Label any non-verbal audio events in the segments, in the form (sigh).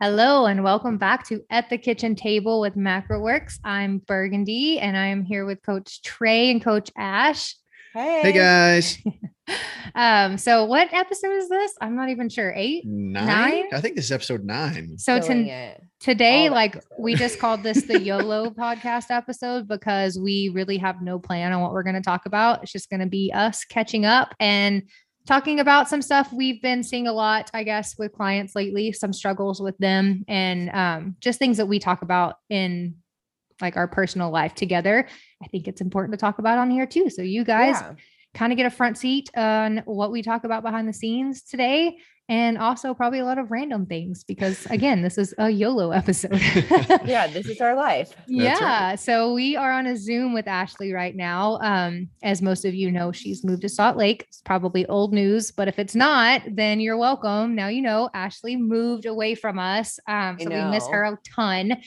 Hello and welcome back to At the Kitchen Table with MacroWorks. I'm Burgundy and I'm here with Coach Trey and Coach Ash. Hey. Hey guys. (laughs) Um, so what episode is this? I'm not even sure. Eight? Nine? Nine? I think this is episode nine. So to, today, All like episodes. we just called this the (laughs) YOLO podcast episode because we really have no plan on what we're going to talk about. It's just going to be us catching up and talking about some stuff we've been seeing a lot, I guess, with clients lately, some struggles with them, and um, just things that we talk about in like our personal life together. I think it's important to talk about on here too. So you guys Yeah. kind of get a front seat on what we talk about behind the scenes today. And also probably a lot of random things because again, this is a YOLO episode. (laughs) yeah, this is our life. (laughs) yeah. So we are on a Zoom with Ashley right now. Um, as most of you know, she's moved to Salt Lake. It's probably old news, but if it's not, then you're welcome. Now you know Ashley moved away from us. Um, so we miss her a ton.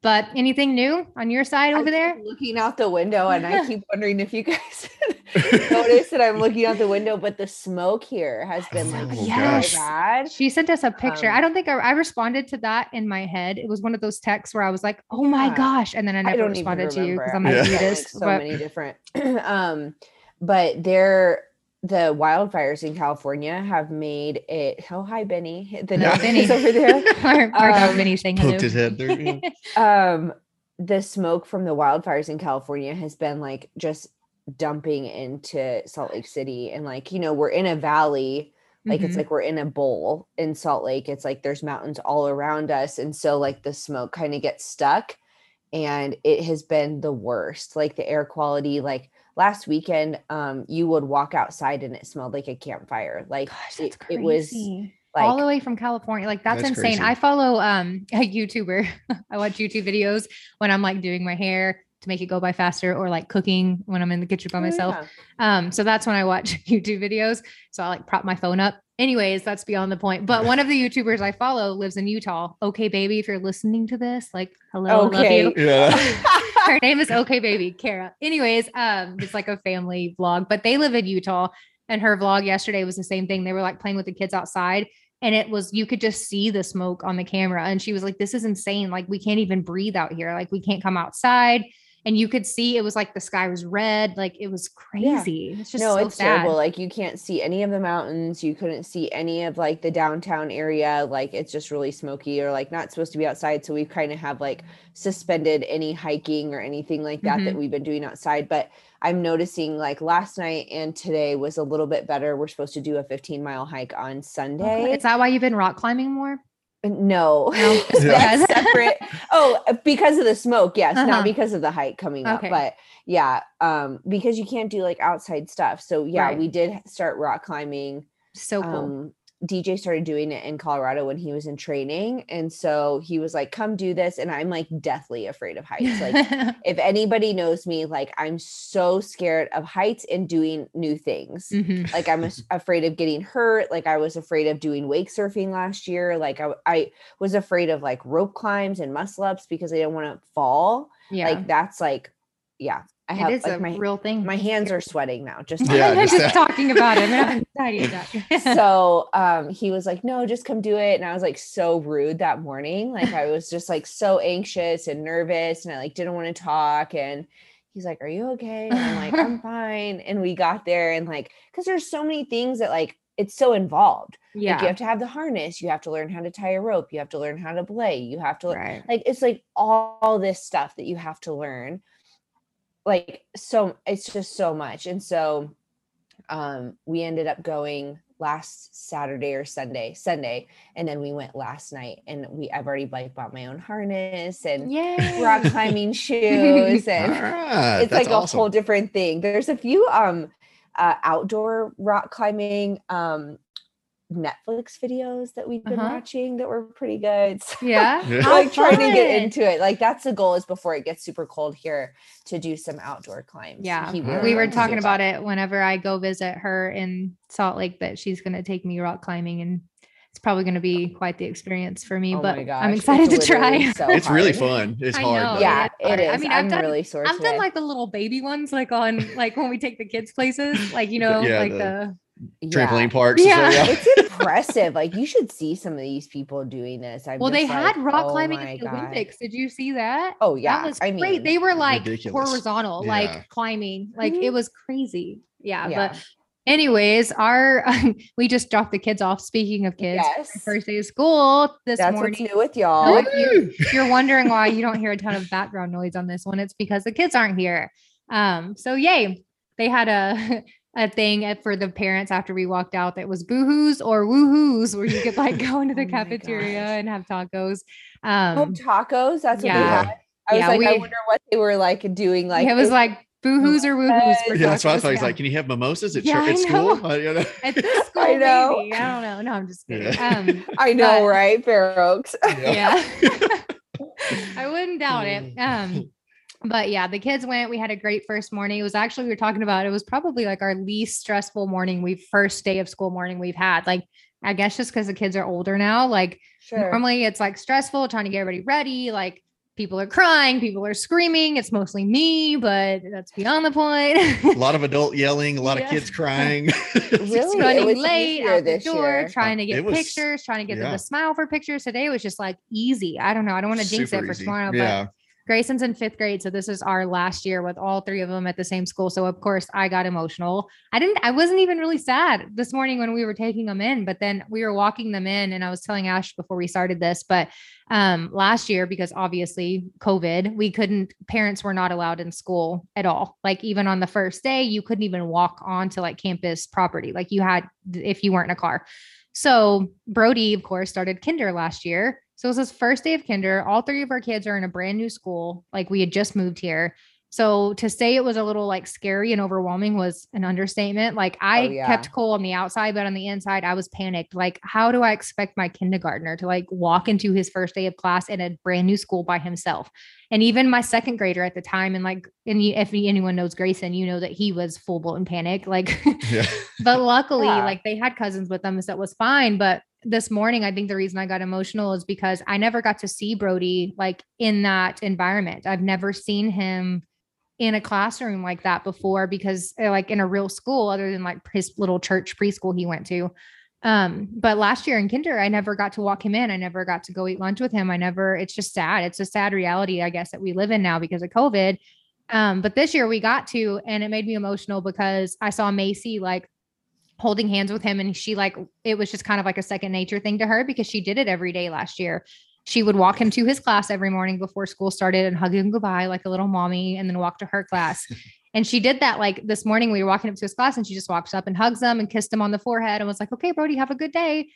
But anything new on your side I over there? looking out the window, and I keep (laughs) wondering if you guys (laughs) notice that I'm looking out the window, but the smoke here has been like Oh, so gosh. bad. She sent us a picture. I Um, don't think I, I responded to that in my head. It was one of those texts where I was like, "Oh my Yeah. gosh," and then I I never don't even responded to you because I'm remember. like, Yeah. "Read I've this." done, like, so but many different. (clears throat) um, but there, the wildfires in California have made it. Oh, hi, Benny. The Yeah. dog Benny. is over there. our, our dog Um, Vinny saying hello. His head there. yeah. (laughs) um the smoke from the wildfires in California has been like just dumping into Salt Lake City and like you know we're in a valley like it's Mhm. like we're in a bowl in Salt Lake it's like there's mountains all around us and so like the smoke kind of gets stuck and it has been the worst like the air quality like last weekend um you would walk outside and it smelled like a campfire like Gosh, it, it was like all the way from California. Like that's, That's insane. crazy. I follow um (laughs) a YouTuber. (laughs) I watch YouTube videos when I'm like doing my hair to make it go by faster or like cooking when I'm in the kitchen by Oh, myself. yeah. Um, so that's when I watch (laughs) YouTube videos. So I like prop my phone up. Anyways, that's beyond the point. But one of the YouTubers I follow lives in Utah. Okay, baby, if you're listening to this, like, hello, Okay. love you. Yeah. Her name is Okay Baby, Kara. Anyways, um, it's like a family vlog, but they live in Utah. And her vlog yesterday was the same thing. They were like playing with the kids outside. And it was, you could just see the smoke on the camera. And she was like, This is insane. Like, we can't even breathe out here. Like, we can't come outside. And you could see it was like the sky was red. Like, it was crazy. It's just no, so it's sad. terrible. Like you can't see any of the mountains. You couldn't see any of like the downtown area. Like it's just really smoky or like not supposed to be outside. So we kind of have like suspended any hiking or anything like that that Mhm. we've been doing outside. But I'm noticing like last night and today was a little bit better. We're supposed to do a 15 mile hike on Sunday. Okay. Is that why you've been rock climbing more? No, No, (laughs) because. separate. (laughs) Oh, because of the smoke, yes, Uh-huh. not because of the hike coming up, but yeah, um, because you can't do like outside stuff. So yeah, Right. we did start rock climbing. so cool. Um, DJ started doing it in Colorado when he was in training, and so he was like, "Come do this," and I'm like deathly afraid of heights. Like (laughs) if anybody knows me, like I'm so scared of heights and doing new things Mhm. like i'm (laughs) afraid of getting hurt like i was afraid of doing wake surfing last year like i, I was afraid of like rope climbs and muscle ups because i didn't want to fall Yeah. like that's like yeah i have it is like a my real thing. my hands are sweating now just (laughs) Yeah, I'm just just talking about it. I'm anxiety (laughs) so um he was like no just come do it and i was like so rude that morning like i was just like so anxious and nervous and i like didn't want to talk and he's like are you okay and i'm like i'm (laughs) fine and we got there and like because there's so many things that like it's so involved yeah. Like you have to have the harness, you have to learn how to tie a rope, you have to learn how to belay, you have to right. like it's like all this stuff that you have to learn. Like so it's just so much. And so um we ended up going last Saturday or Sunday, Sunday, and then we went last night and we I've already like bought my own harness and Yay. rock climbing (laughs) shoes and right. it's like awesome. a whole different thing. There's a few um uh outdoor rock climbing um Netflix videos that we've been Uh-huh. watching that were pretty good. (laughs) So Yeah. Yeah. I'm, like trying to get into it. Like that's the goal is before it gets super cold here to do some outdoor climbs. Yeah. Really We were talking about it whenever I go visit her in Salt Lake that she's going to take me rock climbing and it's probably going to be quite the experience for me, Oh but gosh, I'm excited to try. so It's really fun. It's I hard. know. Yeah, it's it hard. is. I I mean, mean, I've I'm done- really sore. I've done like the little baby ones, like on like when we take the kids places, like you know, Yeah, like the the Trampoline parks. Yeah. Yeah. it's (laughs) impressive. Like you should see some of these people doing this. I'm well, they just had like, rock oh climbing my at the God. Olympics. Did you see that? Oh yeah, that was I great. mean, they were like ridiculous. horizontal, Yeah. like climbing. Like it Mhm. was crazy. Yeah, yeah. But anyways, our (laughs) we just dropped the kids off. Speaking of kids, yes, first day of school this that's morning. what's new with y'all. if you- if you're wondering why you don't hear a ton of background noise on this one, it's because the kids aren't here. Um, so yay, they had a (laughs) a thing for the parents after we walked out that was boohoos or woohoos, where you could like (laughs) go into the Oh cafeteria gosh. and have tacos. Oh, Um, tacos. That's what they yeah. had. I was Yeah, like, I wonder what they were like doing. Like it was like boohoos or woohoos. for Yeah, that's what I thought. He's yeah. like, can you have mimosas at, Yeah, church, at (laughs) (laughs) I school? know. You know? At this school, I know. maybe. I don't know. No, I'm just kidding. Yeah. Um, I know, but- right? Fair Oaks. yeah. I wouldn't doubt it. Um, but yeah, the kids went. We had a great first morning. It was actually we were talking about. It was probably like our least stressful morning. We first day of school morning we've had. Like I guess just because the kids are older now. Like sure. normally it's like stressful trying to get everybody ready. Like people are crying, people are screaming. It's mostly me, but that's beyond the point. a lot of adult yelling, a lot (laughs) Yeah. of kids crying. (laughs) Really? It running late out the door, year. trying to get was- pictures, trying to get them yeah. to smile for pictures. Today was just like easy. I don't know. I don't want to jinx it for easy. tomorrow, but Yeah. Grayson's in fifth grade, so this is our last year with all three of them at the same school. So of course I got emotional. I didn't. I wasn't even really sad this morning when we were taking them in, but then we were walking them in, and I was telling Ash before we started this, but um last year because obviously COVID, we couldn't. Parents were not allowed in school at all. Like even on the first day, you couldn't even walk onto like campus property. Like you had if you weren't in a car. So Brody, of course, started kinder last year. So it was his first day of kinder. All three of our kids are in a brand new school. Like we had just moved here. So to say it was a little like scary and overwhelming was an understatement. Like I Oh, yeah. kept cool on the outside, but on the inside, I was panicked. Like, how do I expect my kindergartner to like walk into his first day of class in a brand new school by himself? And even my second grader at the time, and like, and if anyone knows Grayson, you know that he was full blown panic. Like, Yeah. (laughs) but luckily Yeah. like they had cousins with them so it was fine but this morning i think the reason i got emotional is because i never got to see brody like in that environment. I've never seen him in a classroom like that before because uh, like in a real school other than like his little church preschool he went to. Um but last year in kinder i never got to walk him in. I never got to go eat lunch with him. I never it's just sad. It's a sad reality i guess that we live in now because of covid. Um, but this year we got to, and it made me emotional because I saw Macy like holding hands with him, and she like it was just kind of like a second nature thing to her because she did it every day last year. She would walk him to his class every morning before school started and hug him goodbye like a little mommy, and then walk to her class. (laughs) and she did that like this morning. We were walking up to his class, and she just walks up and hugs him and kissed him on the forehead and was like, "Okay, Brody, have a good day."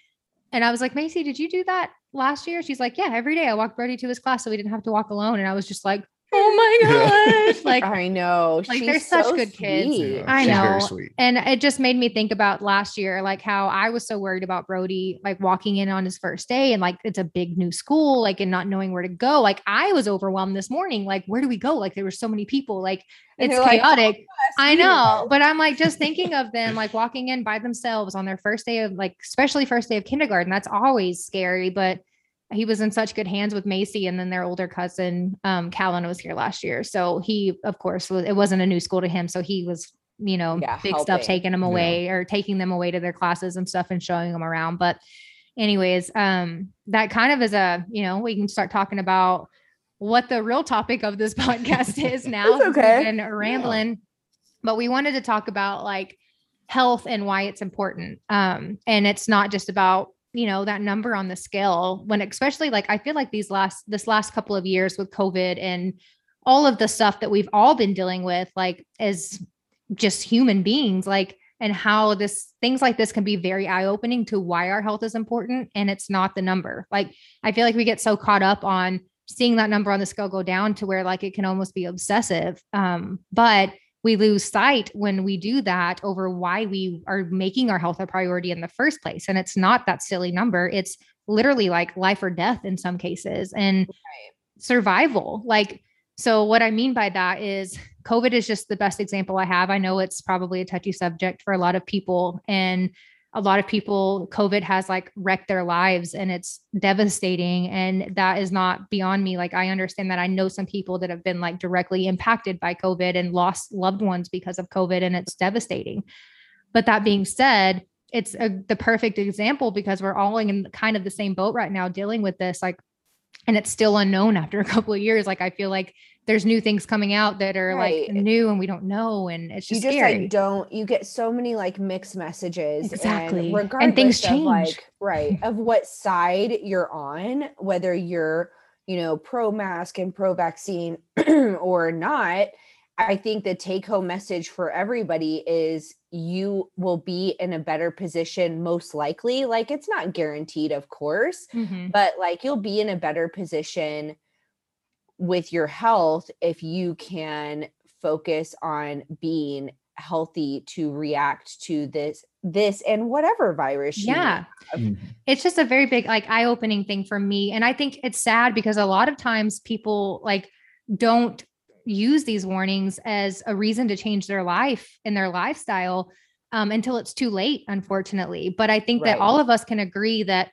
And I was like, Macy, did you do that last year? She's like, Yeah, every day I walked Brody to his class so we didn't have to walk alone. And I was just like, Oh my (laughs) Yeah. gosh. Like, I know. like, She's they're such so good kids. Yeah, I she's know. Very sweet. and it just made me think about last year, like how I was so worried about Brody, like walking in on his first day and like it's a big new school, like and not knowing where to go. Like I was overwhelmed this morning. Like, where do we go? Like there were so many people. Like it's they're like, oh, chaotic. I know, but I'm like just thinking of (laughs) them like walking in by themselves on their first day of like, especially first day of kindergarten. That's always scary, but he was in such good hands with Macy, and then their older cousin, um, Callan, was here last year. So he, of course, was it wasn't a new school to him, so he was, you know, Yeah, big stuff taking them Yeah. away or taking them away to their classes and stuff and showing them around. But, anyways, um, that kind of is a, you know, we can start talking about what the real topic of this (laughs) podcast is now. It's okay. And rambling, but we wanted to talk about like health and why it's important. Um, and it's not just about you know that number on the scale when especially like i feel like these last this last couple of years with covid and all of the stuff that we've all been dealing with like as just human beings like and how this things like this can be very eye-opening to why our health is important and it's not the number. Like i feel like we get so caught up on seeing that number on the scale go down to where like it can almost be obsessive um but we lose sight when we do that over why we are making our health a priority in the first place. And it's not that silly number. It's literally like life or death in some cases and survival. Like, so what I mean by that is COVID is just the best example I have. I know it's probably a touchy subject for a lot of people. And a lot of people, COVID has like wrecked their lives and it's devastating. And that is not beyond me. Like, I understand that I know some people that have been like directly impacted by COVID and lost loved ones because of COVID, and it's devastating. But that being said, it's a, the perfect example because we're all in kind of the same boat right now dealing with this like and it's still unknown after a couple of years like i feel like there's new things coming out that are Right. like new and we don't know and it's just, you just, scary. like don't you get so many like mixed messages Exactly. and And things change. like right of (laughs) what side you're on whether you're you know pro mask and pro vaccine (clears throat) or not i think the take home message for everybody is you will be in a better position most likely like it's not guaranteed of course Mhm. but like you'll be in a better position with your health if you can focus on being healthy to react to this this and whatever virus you yeah. Mhm. it's just a very big like eye-opening thing for me and i think it's sad because a lot of times people like don't use these warnings as a reason to change their life and their lifestyle um, until it's too late unfortunately but i think that all of us can agree that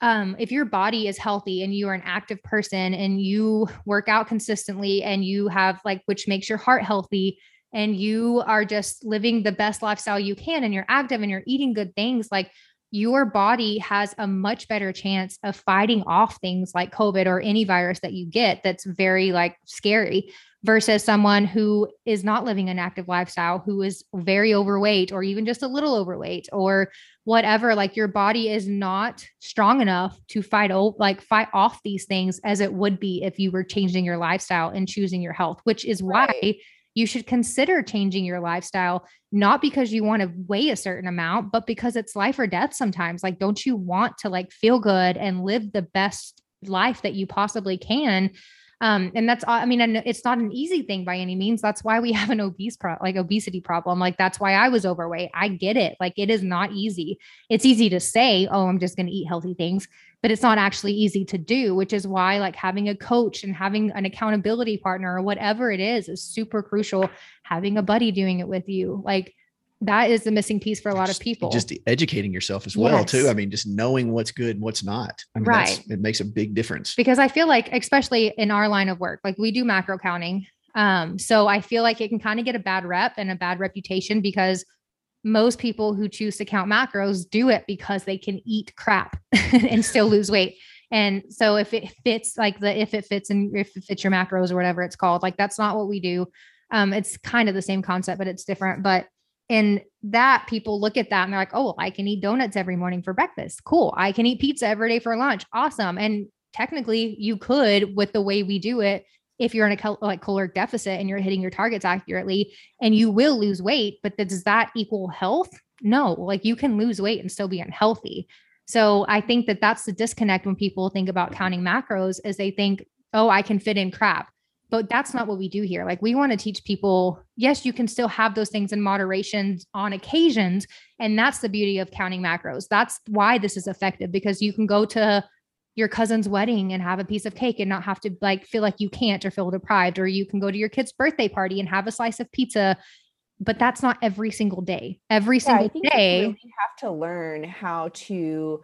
um, if your body is healthy and you are an active person and you work out consistently and you have like which makes your heart healthy and you are just living the best lifestyle you can and you're active and you're eating good things like your body has a much better chance of fighting off things like covid or any virus that you get that's very like scary versus someone who is not living an active lifestyle who is very overweight or even just a little overweight or whatever like your body is not strong enough to fight o- like fight off these things as it would be if you were changing your lifestyle and choosing your health which is why Right. you should consider changing your lifestyle not because you want to weigh a certain amount but because it's life or death sometimes like don't you want to like feel good and live the best life that you possibly can um and that's i mean and it's not an easy thing by any means. That's why we (laughs) have an obese pro- like obesity problem. Like that's why i was overweight. I get it. Like it is not easy. It's easy to say oh i'm just going to eat healthy things but it's not actually easy to do which is why like having a coach and having an accountability partner or whatever it is is super crucial. Having a buddy doing it with you. Like that is the missing piece for a lot of people Just educating yourself as well, too. I mean, just knowing what's good and what's not. I mean, that's- Right. It makes a big difference. because I feel like, especially in our line of work, like we do macro counting. Um, so I feel like it can kind of get a bad rep and a bad reputation because most people who choose to count macros do it because they can eat crap (laughs) and still lose (laughs) weight. And so if it fits like the if it fits and if it fits your macros or whatever it's called, like that's not what we do. Um, it's kind of the same concept, but it's different. But in that people look at that and they're like, oh, I can eat donuts every morning for breakfast. Cool. I can eat pizza every day for lunch. Awesome. And technically you could with the way we do it if you're in a like caloric deficit and you're hitting your targets accurately and you will lose weight but does that equal health no like you can lose weight and still be unhealthy so i think that that's the disconnect when people think about counting macros is they think oh i can fit in crap but that's not what we do here like we want to teach people yes you can still have those things in moderation on occasions and that's the beauty of counting macros that's why this is effective because you can go to your cousin's wedding and have a piece of cake and not have to like feel like you can't or feel deprived or you can go to your kid's birthday party and have a slice of pizza but that's not every single day every Yeah, single think you day really have to learn how to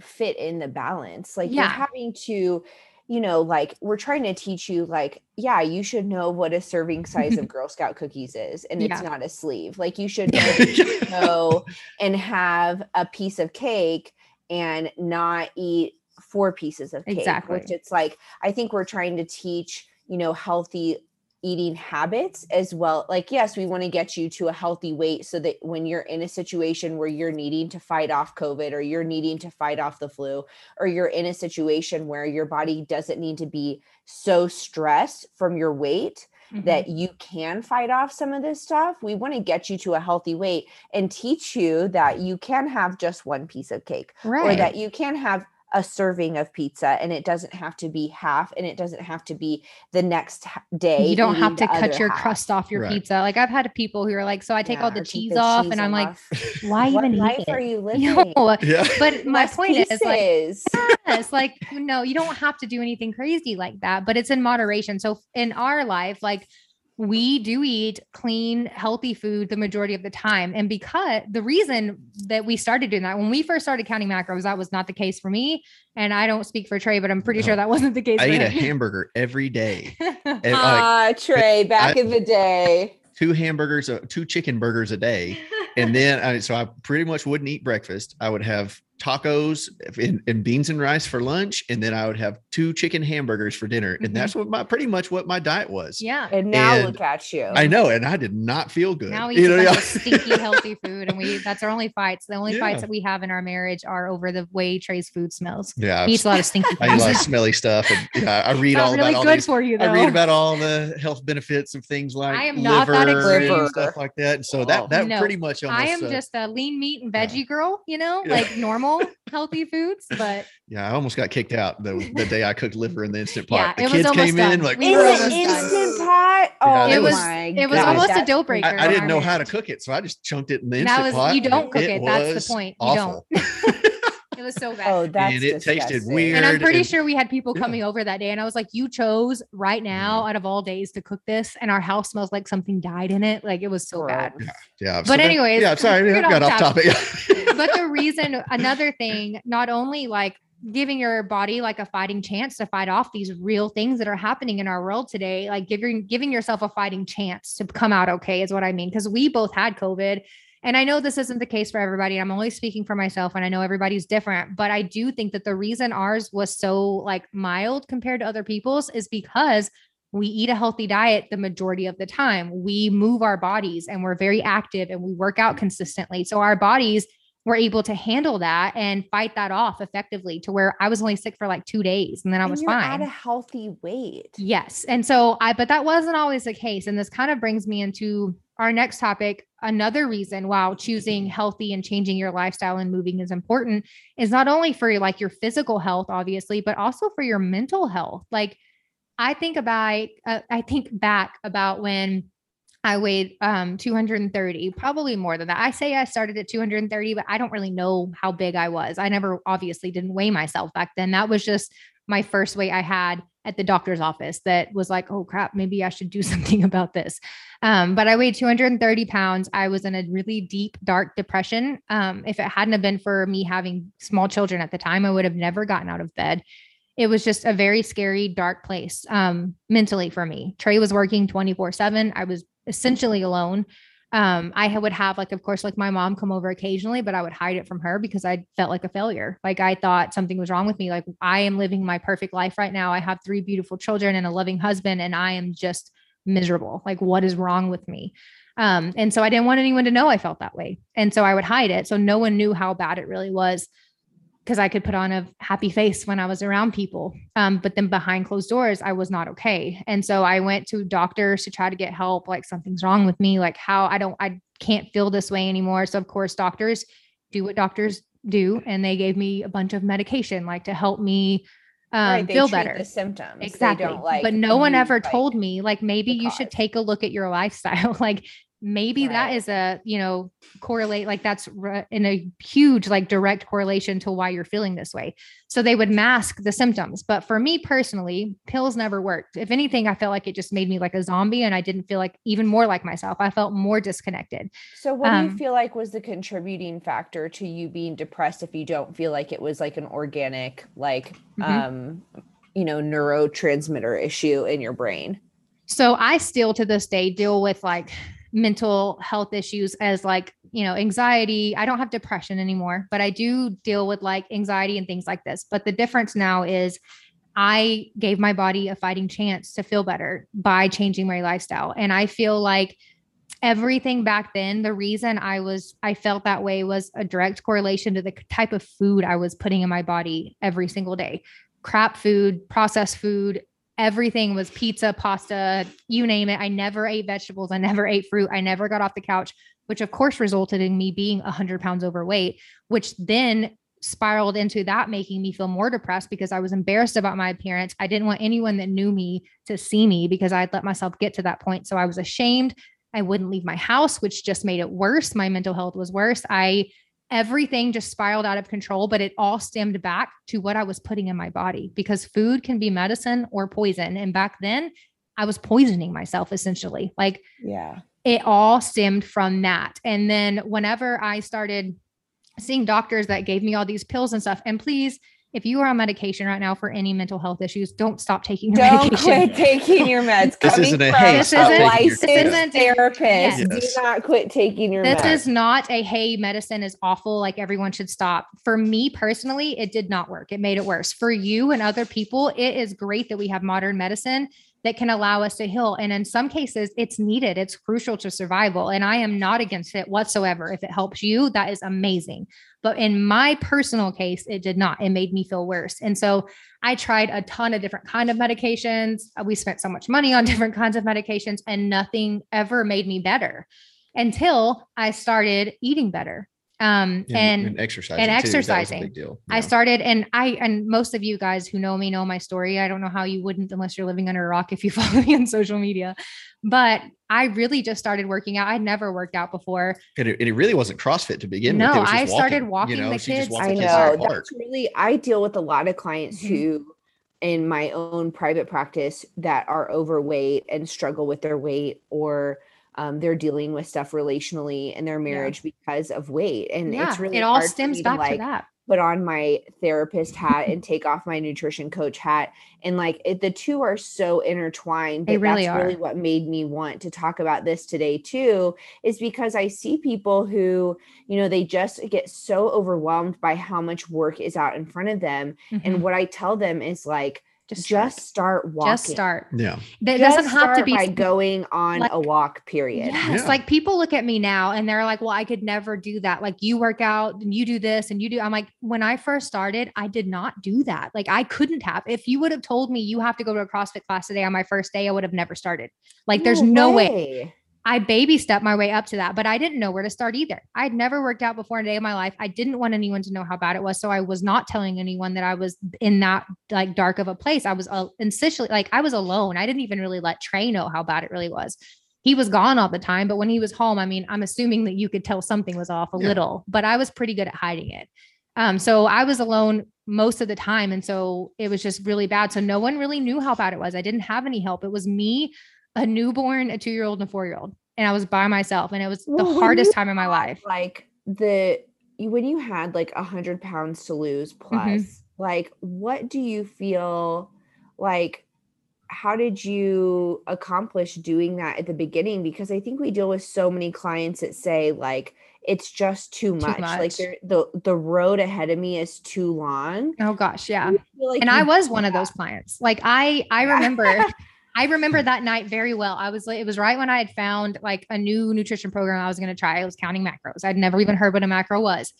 fit in the balance. Like Yeah. you're having to, you know, like we're trying to teach you, like, yeah, you should know what a serving size of (laughs) Girl Scout cookies is, and it's not a sleeve. Like you should know you should (laughs) go and have a piece of cake and not eat four pieces of cake. Exactly. Which it's like, I think we're trying to teach, you know, healthy eating habits as well. Like, yes, we want to get you to a healthy weight so that when you're in a situation where you're needing to fight off COVID or you're needing to fight off the flu, or you're in a situation where your body doesn't need to be so stressed from your weight Mhm. that you can fight off some of this stuff. We want to get you to a healthy weight and teach you that you can have just one piece of cake right or that you can have a serving of pizza and it doesn't have to be half and it doesn't have to be the next day. you don't have to cut your half. crust off your Right. pizza like i've had people who are like so i take Yeah, all the or take cheese off cheese and i'm like why what even life eat are you (laughs) living? No, yeah. (laughs) but my Less point is like pieces. yes, like no, you don't have to do anything crazy like that, but it's in moderation. So in our life, like we do eat clean, healthy food the majority of the time. And because the reason that we started doing that when we first started counting macros, that was not the case for me. And I don't speak for Trey, but I'm pretty No. sure that wasn't the case. I for eat a (laughs) hamburger every day. (laughs) And, like, Ah, Trey, back I- in the day. two hamburgers, uh, two chicken burgers a day. and then I, so I pretty much wouldn't eat breakfast. I would have tacos and, and, beans and rice for lunch, and then I would have two chicken hamburgers for dinner, and mm-hmm. that's what my pretty much what my diet was. Yeah. And now and look at you. I know, and I did not feel good. Now we eat you know, stinky (laughs) healthy food, and we that's our only fights. The only yeah. fights that we have in our marriage are over the way Trey's food smells. Yeah, he eats a lot of stinky. I eat a lot of smelly stuff, and yeah, I (laughs) read all really about all good these, for you. Though. I read about all the health benefits of things like I am not that extreme stuff like that. And so that that no, pretty much. Almost, I am uh, just a lean meat and veggie yeah. girl. You know, yeah. like normal healthy foods, but yeah, I almost got kicked out the, the day I cooked liver in the instant pot. Yeah, the kids came done. in like in the instant pot. Oh, yeah, it was it was almost a deal breaker. I, I didn't know how to cook it, so I just chunked it in the instant was, pot. You don't cook it. it. That's the point. Awful. You don't. It was so bad. Oh, that's and it disgusting. tasted weird. And I'm pretty and, sure we had people coming yeah. over that day. And I was like, you chose right mm-hmm. now out of all days to cook this. And our house smells like something died in it. Like it was so bad. Yeah. yeah but so anyways, yeah, sorry, (laughs) I got off topic. (laughs) but the reason, (laughs) another thing, not only like giving your body like a fighting chance to fight off these real things that are happening in our world today, like giving giving yourself a fighting chance to come out okay is what I mean. Because we both had COVID and I know this isn't the case for everybody. I'm only speaking for myself and I know everybody's different, but I do think that the reason ours was so like mild compared to other people's is because we eat a healthy diet the majority of the time. We move our bodies and we're very active and we work out consistently. So our bodies were able to handle that and fight that off effectively to where I was only sick for like two days and then I was fine. At a healthy weight. Yes. And so I, but that wasn't always the case. And this kind of brings me into our next topic, another reason why choosing healthy and changing your lifestyle and moving is important is not only for like your physical health, obviously, but also for your mental health. Like I think about, uh, I think back about when I weighed um 230, probably more than that. I say I started at 230, but I don't really know how big I was. I never obviously didn't weigh myself back then. That was just my first weight I had at the doctor's office that was like, oh crap, maybe I should do (laughs) something about this. Um, but I weighed 230 pounds. I was in a really deep, dark depression. Um, if it hadn't have been for me having small children at the time, I would have never gotten out of bed. It was just a very scary, dark place um, mentally for me. Trey was working 24 7. I was essentially alone um, I would have like, of course, like my mom come over occasionally, but I would hide it from her because I felt like a failure. Like I thought something was wrong with me. Like I am living my perfect life right now. I have three beautiful children and a loving husband, and I am just miserable. Like what is wrong with me? Um, and so I didn't want anyone to know I felt that way. And so I would hide it. So no one knew how bad it really was because I could put on a happy face when I was around people. Um, but then behind closed doors, I was not okay. And so I went to doctors to try to get help. Like something's wrong with me. Like how I don't, I can't feel this way anymore. So of course, doctors do what doctors do, and they gave me a bunch of medication, like to help me um, right, feel better. The symptoms exactly. Like but no one ever told me like maybe you should take a look at your lifestyle. (laughs) like maybe right. that is a you know correlate like that's re- in a huge like direct correlation to why you're feeling this way. So they would mask the symptoms but for me personally pills never worked. If anything i felt like it just made me like a zombie and i didn't feel like even more like myself. I felt more disconnected. So what um, do you um, feel like was the contributing factor to you being depressed if you don't feel like it was like an organic like mm-hmm. um you know neurotransmitter issue in your brain? So I still to this day deal with like mental health issues as like, you know, anxiety. I don't have depression anymore, but I do deal with like anxiety and things like this. But the difference now is I gave my body a fighting chance to feel better by changing my lifestyle. And I feel like everything back then, the reason I was, I felt that way was a direct correlation to the type of food I was putting in my body every single day crap food, processed food, everything was pizza, pasta, you name it. I never ate vegetables. I never ate fruit. I never got off the couch, which of course resulted in me being 100 pounds overweight, which then spiraled into that making me feel more depressed because I was embarrassed about my appearance. I didn't want anyone that knew me to see me because I'd let myself get to that point. So I was ashamed. I wouldn't leave my house, which just made it worse. My mental health was worse. I everything just spiraled out of control, but it all stemmed back to what I was putting in my body because food can be medicine or poison. And back then, I was poisoning myself essentially. Like, yeah, it all stemmed from that. And then, whenever I started seeing doctors that gave me all these pills and stuff, and please, if you are on medication right now for any mental health issues, don't stop taking your Don't medication. quit taking your meds. This Coming isn't a, "Hey, This isn't- taking licensed isn't- therapist. Yes. Do not quit taking your This meds. is not a hey, medicine is awful. Like everyone should stop. For me personally, it did not work. It made it worse. For you and other people, it is great that we have modern medicine that can allow us to heal. And in some cases, it's needed, it's crucial to survival. And I am not against it whatsoever. If it helps you, that is amazing. But in my personal case, it did not. It made me feel worse. And so I tried a ton of different kind of medications. Uh, We spent so much money on (laughs) different kinds of medications and nothing ever made me better until I started eating better. Um, and, and, and exercising. and too. That was a exercising. big deal. I Yeah. started, and I, and most of you guys who know me know my story. I don't know how you wouldn't unless you're living under a rock if you (laughs) follow me on social media. But I really just started working out. I'd never worked out before. And it, and it really wasn't CrossFit to begin No, with. It was just I started walking, walking the she just kids. walked I the kids to know. park. That's really, I deal with a lot of clients Mhm. who, in my own private practice, that are overweight and struggle with their weight or um, they're dealing with stuff relationally in their marriage because of weight. And yeah, it's really it all stems back to, to that. put on my therapist hat (laughs) and take off my nutrition coach hat and like it, the two are so intertwined They really that's really are. what made me want to talk about this today too is because i see people who you know they just get so overwhelmed by how much work is out in front of them Mhm. and what i tell them is like just just start. start walking just start. Yeah. That Just doesn't have to be by going on like- a walk period Yes. Yeah. Like people look at me now and they're like, well, I could never do that. Like you work out and you do this and you do. I'm like, when I first started, I did not do that. Like I couldn't have. If you would have told me you have to go to a CrossFit class today on my first day, I would have never started. Like there's no way. I baby stepped my way up to that, but I didn't know where to start either. I'd never worked out before in a day of my life. I didn't want anyone to know how bad it was. So I was not telling anyone that I was in that like dark of a place. I was uh, essentially like I was alone. I didn't even really let Trey know how bad it really was. He was gone all the time, but when he was home, I mean, I'm assuming that you could tell something was off a Yeah. little, but I was pretty good at hiding it. Um, so I was alone most of the time. And so it was just really bad. So no one really knew how bad it was. I didn't have any help. It was me a newborn, a two year old, and a four year old. And I was by myself. And it was the Well, when hardest you time in my life. like the when you had like a hundred pounds to lose mm-hmm. plus like what do you feel like how did you accomplish doing that at the beginning because i think we deal with so many clients that say like it's just too much, like much. they're- the the road ahead of me is too long Oh gosh. Yeah. Like And I was one of that. those clients. Like I, I remember, (laughs) (laughs) I remember that night very well. I was like, it was right when I had found like a new nutrition program I was going to try. I was counting macros. I'd never even heard what a macro was,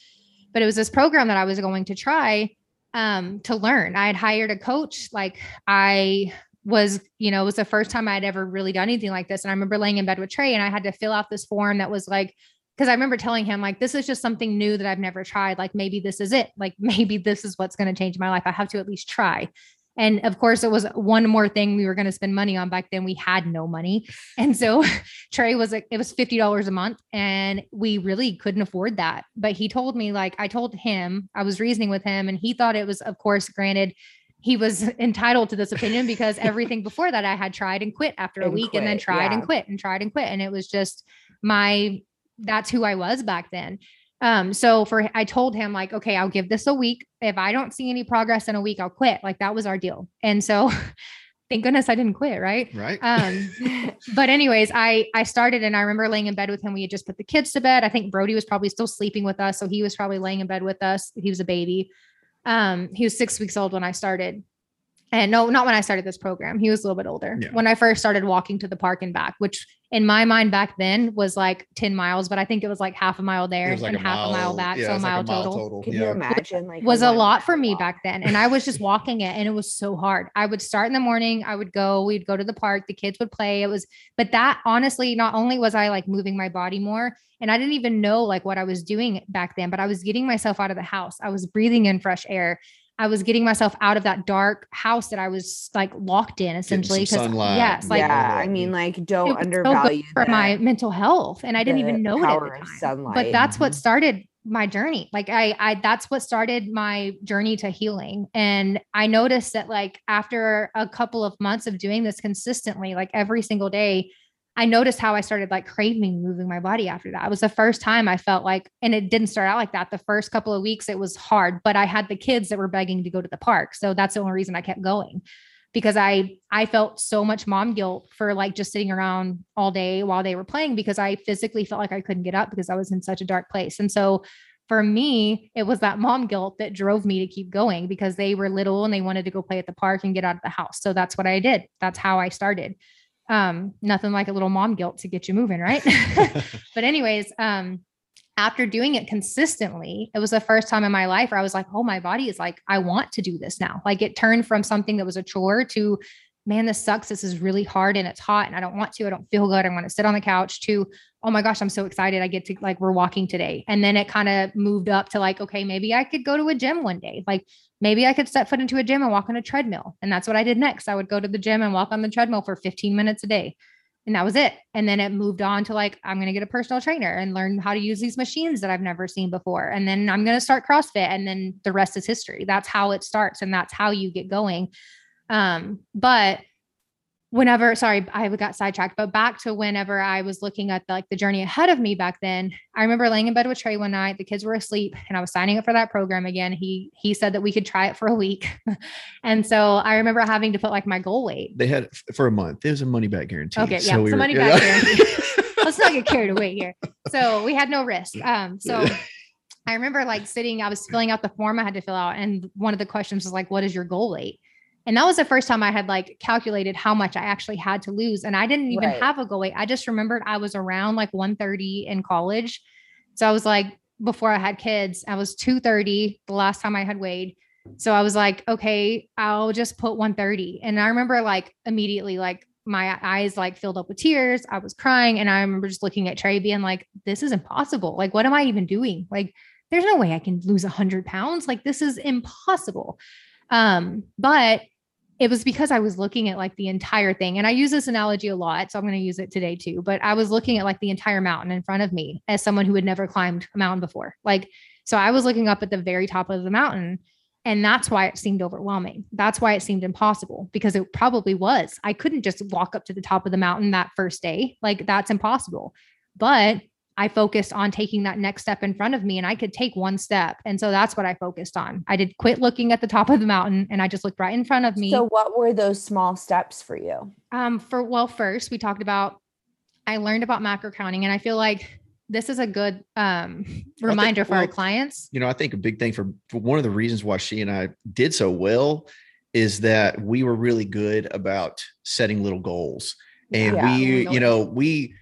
but it was this program that I was going to try um, to learn. I had hired a coach. Like I was, you know, it was the first time I'd ever really done anything like this. And I remember laying in bed with Trey and I had to fill out this form that was like, because I remember telling him, like, this is just something new that I've never tried. Like, maybe this is it. Like, (laughs) maybe this is what's going to change my life. I have to at least try. And of course, it was one more thing we were going to spend money on back then. We had no money. And so (laughs) Trey was like, it was $50 a month and we really couldn't afford that. But he told me, like, I told him, I was reasoning with him, and he thought it was, of course, granted, he was (laughs) entitled to this opinion because everything (laughs) before that I had tried and quit after a And week and then quit, tried and quit and tried and quit. And it was just my, that's who I was back then. Um, so for I told him like, okay, I'll give this a week. If I don't see any progress in a week, I'll quit. Like that was our deal. And so (laughs) thank goodness I didn't quit, right? Right. Um, (laughs) but anyways, I I started and I remember laying in bed with him. We had just put the kids to bed. I think Brody was probably still sleeping with us, so he was probably laying in bed with us. He was a baby. Um, he was six weeks old when I started. And no, not when I started this program. He was a little bit older. Yeah. When I first started walking to the park and back, which in my mind back then was like 10 miles, but I think it was like half a mile there It and was like half a mile back. yeah, so a was like mile, total Can you imagine like was a lot for me walk? back then. And I was just walking it and it was so hard. I would start in the morning, I would go, we'd go to the park, the kids would play. It was, but that honestly, not only was I like moving my body more, and I didn't even know like what I was doing back then, but I was getting myself out of the house. I was breathing in fresh air. I was getting myself out of that dark house that I was like locked in essentially. some sunlight. yes, like yeah, I mean, like don't was so good undervalue for the- my mental health. And I didn't even know it at power the of time sunlight. but that's what Mhm. started my journey like I, I that's what started my journey to healing and i noticed that like after a couple of months of doing this consistently like every single day I noticed how I started like craving moving my body after that. It was the first time I felt like, and it didn't start out like that. The first couple of weeks, it was hard, but I had the kids that were begging to go to the park. So that's the only reason I kept going because I, I felt so much mom guilt for like just sitting around all day while they were playing because I physically felt like I couldn't get up because I was in such a dark place. And so for me, it was that mom guilt that drove me to keep going because they were little and they wanted to go play at the park and get out of the house. So that's what I did. That's how I started um nothing like a little mom guilt to get you moving right? (laughs) (laughs) But anyways um after doing it consistently it was the first time in my life where i was like oh my body is like i want to do this now. Like it turned from something that was a chore to man this sucks. This is really hard and it's hot and i don't want to. I don't feel good. I want to sit on the couch to oh my gosh i'm so excited. I get to like we're walking today. And then it kind of moved up to like okay maybe i could go to a gym one day. Like maybe I could step foot into a gym and walk on a treadmill. And that's what I did next. I would go to the gym and walk on the treadmill for 15 minutes a day. And that was it. And then it moved on to like, I'm going to get a personal trainer and learn how to use these machines that I've never seen before. And then I'm going to start CrossFit. And then the rest is history. That's how it starts. And that's how you get going. Um, but whenever sorry i got sidetracked but back to whenever i was looking at the, like the journey ahead of me back then i remember laying in bed with trey one night the kids were asleep and i was signing up for that program again. He he said that we could try it for a week. (laughs) And so i remember having to put like my goal weight. They had for a month it was a money back guarantee okay yeah so, we so money back guarantee. (laughs) Let's not get carried away here. So we had no risk. Um so i remember like sitting i was filling out the form i had to fill out and one of the questions was like what is your goal weight and that was the first time I had like calculated how much I actually had to lose. And I didn't even right. have a goal weight. I just remembered I was around like 130 in college. So I was like, before I had kids, I was 230 the last time I had weighed. So I was like, okay, I'll just put 130. And I remember like immediately, like my eyes like filled up with tears. I was crying. And I remember just looking at Trey being like, this is impossible. Like, what am I even doing? Like, there's no way I can lose 100 pounds. Like, this is impossible. Um, but it was because I was looking at like the entire thing. And I use this analogy a lot. So I'm going to use it today too. But I was looking at like the entire mountain in front of me as someone who had never climbed a mountain before. Like, so I was looking up at the very top of the mountain. And that's why it seemed overwhelming. That's why it seemed impossible because it probably was. I couldn't just walk up to the top of the mountain that first day. Like, that's impossible. But I focused on taking that next step in front of me and I could take one step. And so that's what I focused on. I did quit looking at the top of the mountain and I just looked right in front of me. So what were those small steps for you? Um for well first we talked about I learned about macro counting and I feel like this is a good um (laughs) reminder think, for well, our clients. You know, I think a big thing for, for one of the reasons why she and I did so well is that we were really good about setting little goals. And yeah, we, you know, we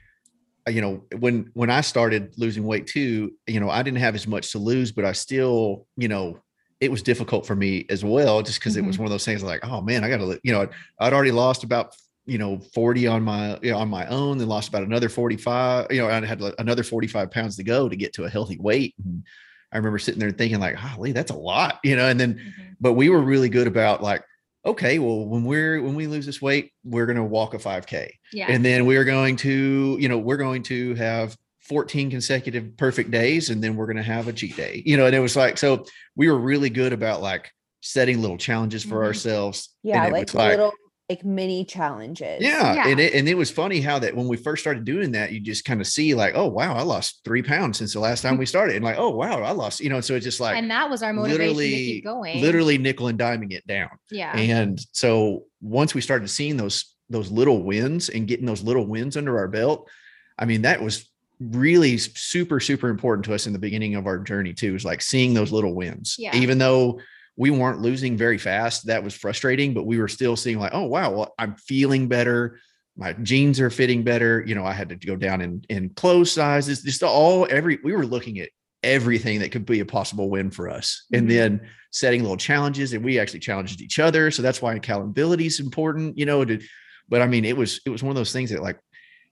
you know when when i started losing weight too you know i didn't have as much to lose but i still you know it was difficult for me as well just because mm-hmm. it was mm-hmm. one of those things like oh man i gotta you know i'd already lost about you know 40 on my you know, on my own then lost about another 45 you know i had another 45 pounds to go to get to a healthy weight and i remember sitting there thinking like holy that's a lot you know and then mm-hmm. but we were really good about like okay, well, when we're when we lose this weight, we're going to walk a 5K. Yeah. And then we're going to, you know, we're going to have 14 consecutive perfect days and then we're going to have a cheat day. You know, and it was like so we were really good about like setting little challenges for mm-hmm. ourselves. Yeah, like, like little like mini challenges. Yeah. yeah. And it, and it was funny how that when we first started doing that, you just kind of see like, oh wow, I lost three pounds since the last time we started. And like, oh wow, I lost, you know, so it's just like and that was our motivation literally, to keep going. Literally nickel and diming it down. Yeah. And so once we started seeing those those little wins and getting those little wins under our belt, I mean, that was really super, super important to us in the beginning of our journey too, is like seeing those little wins. Yeah. Even though we weren't losing very fast. That was frustrating, but we were still seeing like, oh wow, well, I'm feeling better. My jeans are fitting better. You know, I had to go down in in clothes sizes. Just all every we were looking at everything that could be a possible win for us. Mm-hmm. And then setting little challenges, and we actually challenged each other. So that's why accountability is important, you know. To, but I mean, it was it was one of those things that like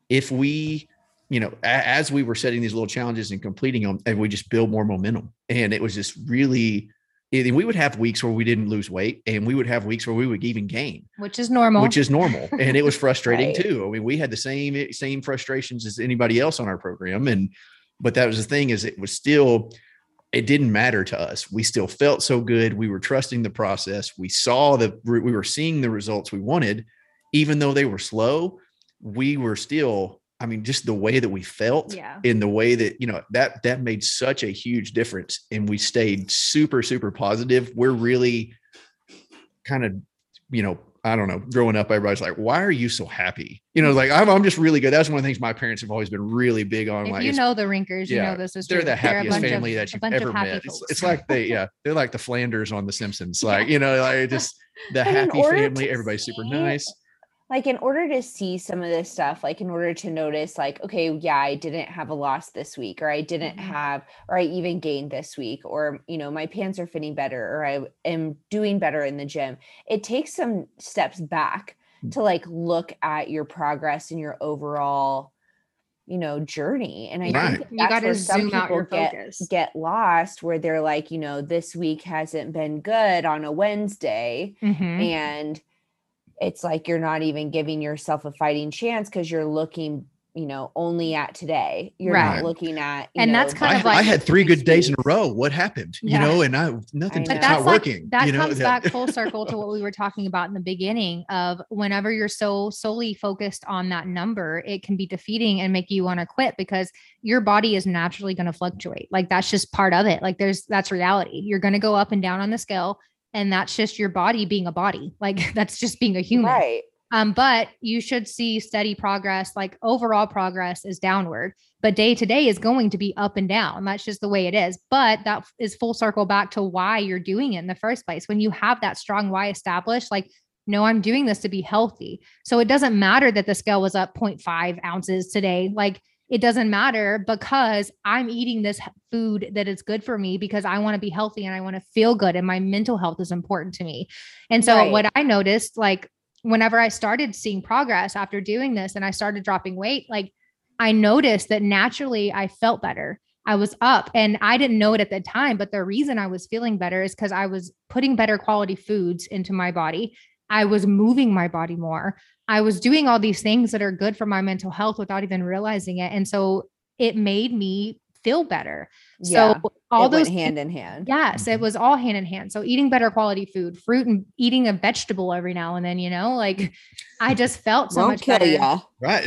if we you know, as we were setting these little challenges and completing them, and we just build more momentum. And it was just really and we would have weeks where we didn't lose weight and we would have weeks where we would even gain. Which is normal. Which is normal and it was (laughs) frustrating right. too. I mean we had the same eh, same frustrations as anybody else on our program and but that was the thing is it was still it didn't matter to us. We still felt so good. We were trusting the process. We saw that we were seeing the results we wanted. Even though they were slow we were still I mean, just the way that we felt Yeah. in the way that, you know, that that made such a huge difference. And we stayed super, super positive. We're really kind of, you know, I don't know, growing up, everybody's like, why are you so happy? You know, like I'm, I'm just really good. That's one of the things my parents have always been really big on. If like, you know the Rinkers, you yeah, know this is they're true. the happiest of- family that you've ever met. It's, it's like they, yeah, they're like the Flanders on The Simpsons. (laughs) Like, you know, like just the happy family. Everybody's super nice. Like in order to see some of this stuff like in order to notice like okay yeah i didn't have a loss this week or i didn't Mhm. have or i even gained this week or you know my pants are fitting better or i am doing better in the gym it takes some steps back Mm. to like look at your progress and your overall you know journey and i Right. think that You got to where some zoom out people your get focus. get lost where they're like you know this week hasn't been good on a wednesday Mhm. and it's like you're not even giving yourself a fighting chance because you're looking you know only at today you're Right. not looking at you And know, that's kind I, of like- I had three good days in a row. What happened? Yeah. You know, and I nothing's know. But not like working. that you know, comes back full (laughs) circle to what we were talking about in the beginning of whenever you're so solely focused on that number, it can be defeating and make you want to quit because your body is naturally going to fluctuate. Like that's just part of it. Like there's that's reality. You're going to go up and down on the scale and that's just your body being a body. Like (laughs) that's just being a human. right Um, but you should see steady progress, like overall progress is downward, but day to day is going to be up and down. That's just the way it is. But that is full circle back to why you're doing it in the first place. When you have that strong why established, like, no, I'm doing this to be healthy. So it doesn't matter that the scale was up 0.5 ounces today. Like, it doesn't matter because I'm eating this food that is good for me because I want to be healthy and I want to feel good and my mental health is important to me. And so Right. what I noticed like whenever I started seeing progress after doing this and I started dropping weight, like I noticed that naturally I felt better. I was up and I didn't know it at the time, but the reason I was feeling better is because I was putting better quality foods into my body. I was moving my body more. I was doing all these things that are good for my mental health without even realizing it. And so it made me feel better. Yeah So all it those went hand in hand Yes, it Mhm. was all hand in hand. So eating better quality food, fruit and eating a vegetable every now and then, you know, like I just felt so Won't much better. ya. right.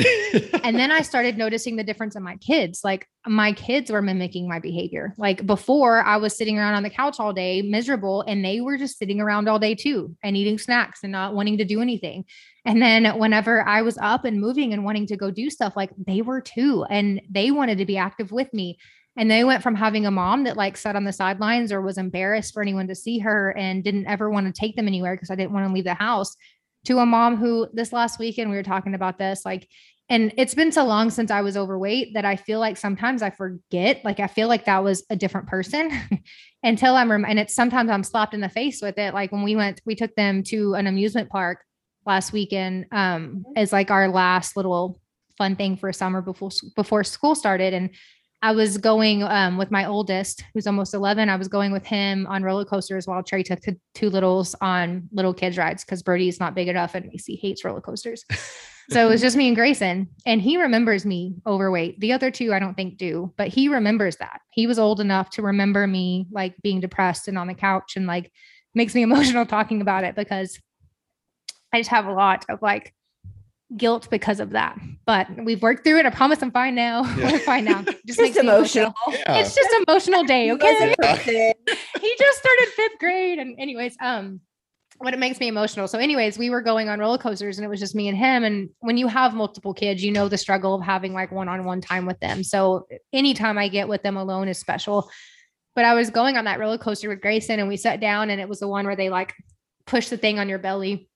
And then I (laughs) started noticing the difference in my kids. Like my kids were mimicking my behavior. Like before I was sitting around on the couch all day, miserable, and they were just sitting around all day too and eating snacks and not wanting to do anything. And then whenever I was up and moving and wanting to go do stuff, like they were too, and they wanted to be active with me. And they went from having a mom that like sat on the sidelines or was embarrassed for anyone to see her and didn't ever want to take them anywhere because I didn't want to leave the house to a mom who this last weekend we were talking about this like and it's been so long since I was overweight that I feel like sometimes I forget like I feel like that was a different person (laughs) until I'm rem- and it's sometimes I'm slapped in the face with it like when we went we took them to an amusement park last weekend um as like our last little fun thing for summer before before school started and I was going um, with my oldest, who's almost 11. I was going with him on roller coasters while Trey took the two littles on little kids rides because Birdie's not big enough and Macy hates roller coasters. so it was just me and Grayson, and he remembers me overweight. The other two, I don't think do, but he remembers that. He was old enough to remember me like being depressed and on the couch, and like makes me (laughs) emotional talking about it because I just have a lot of like guilt because of that. But we've worked through it. I promise I'm fine now. Yeah. We're fine now. Just, just makes me emotional Yeah. It's just emotional day. Okay. are he just started fifth grade. And anyways, um, what it makes me emotional. So, anyways, we were going on roller coasters and it was just me and him. And when you have multiple kids, you know the struggle of having like one-on-one time with them. So anytime I get with them alone is special. But I was going on that roller coaster with Grayson and we sat down and it was the one where they like push the thing on your belly.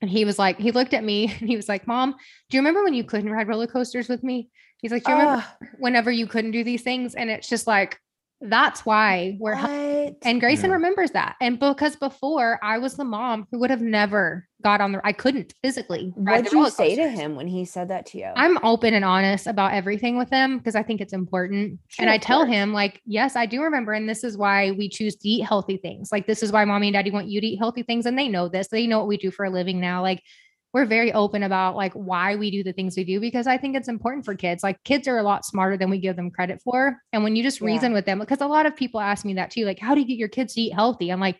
And he was like, he looked at me (laughs) and he was like, Mom, do you remember when you couldn't ride roller coasters with me? He's like, Do you remember Ah, whenever you couldn't do these things? And it's just like, that's why we're hel- what? and Grayson Yeah. remembers that. And because before I was the mom who would have never got on the I couldn't physically. What did you roller say to him when he said that to you? I'm open and honest about everything with him because I think it's important. Sure, and I tell course. him, like, yes, I do remember. And this is why we choose to eat healthy things. Like, this is why mommy and daddy want you to eat healthy things. And they know this. They know what we do for a living now. Like, we're very open about like why we do the things we do because I think it's important for kids. Like kids are a lot smarter than we give them credit for. And when you just Yeah. reason with them, because a lot of people ask me that too, like, how do you get your kids to eat healthy? I'm like,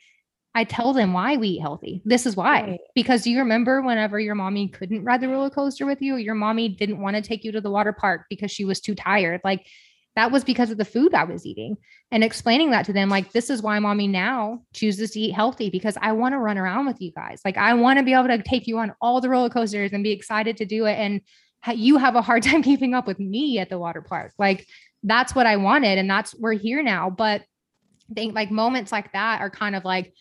I tell them why we eat healthy. This is why. Right. Because do you remember whenever your mommy couldn't ride the roller coaster with you? Your mommy didn't want to take you to the water park because she was too tired. Like that was because of the food I was eating. And explaining that to them, like, this is why mommy now chooses to eat healthy because I want to run around with you guys. Like, I want to be able to take you on all the roller coasters and be excited to do it. And you have a hard (laughs) time keeping up with me at the water park. Like, that's what I wanted. And that's, we're here now. But think like moments like that are kind of like,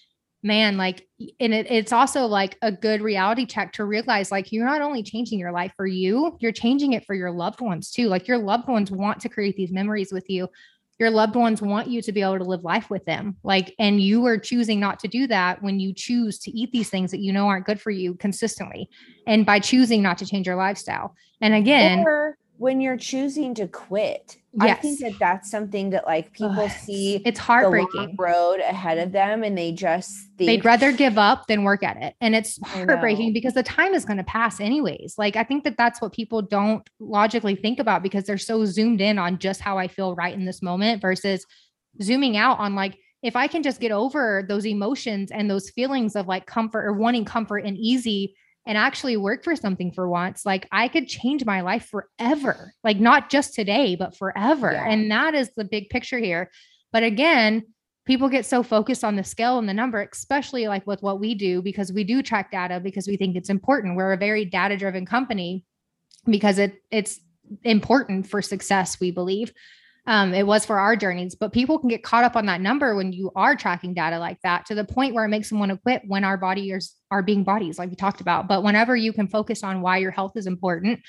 man, like, and it, it's also like a good reality check to realize like you're not only changing your life for you, you're changing it for your loved ones too. Like your loved ones want to create these memories with you. Your loved ones want you to be able to live life with them. Like, and you are choosing not to do that when you choose to eat these things that you know aren't good for you consistently. And by choosing not to change your lifestyle. And again, or when you're choosing to quit yes. i think that that's something that like people Ugh, see it's heartbreaking. road ahead of them and they just think, they'd rather give up than work at it and it's heartbreaking because the time is going to pass anyways. Like i think that that's what people don't logically think about because they're so zoomed in on just how i feel right in this moment versus zooming out on like if i can just get over those emotions and those feelings of like comfort or wanting comfort and easy and actually work for something for once, like I could change my life forever, like not just today, but forever. Yeah. And that is the big picture here. But again, people get so focused on the scale and the number, especially like with what we do, because we do track data because we think it's important. We're a very data driven company because it it's important for success, we believe um, it was for our journeys. But people can get caught up on that number when you are tracking data like that to the point where it makes them want to quit when our bodies are being bodies, like we talked about. But whenever you can focus on why your health is important,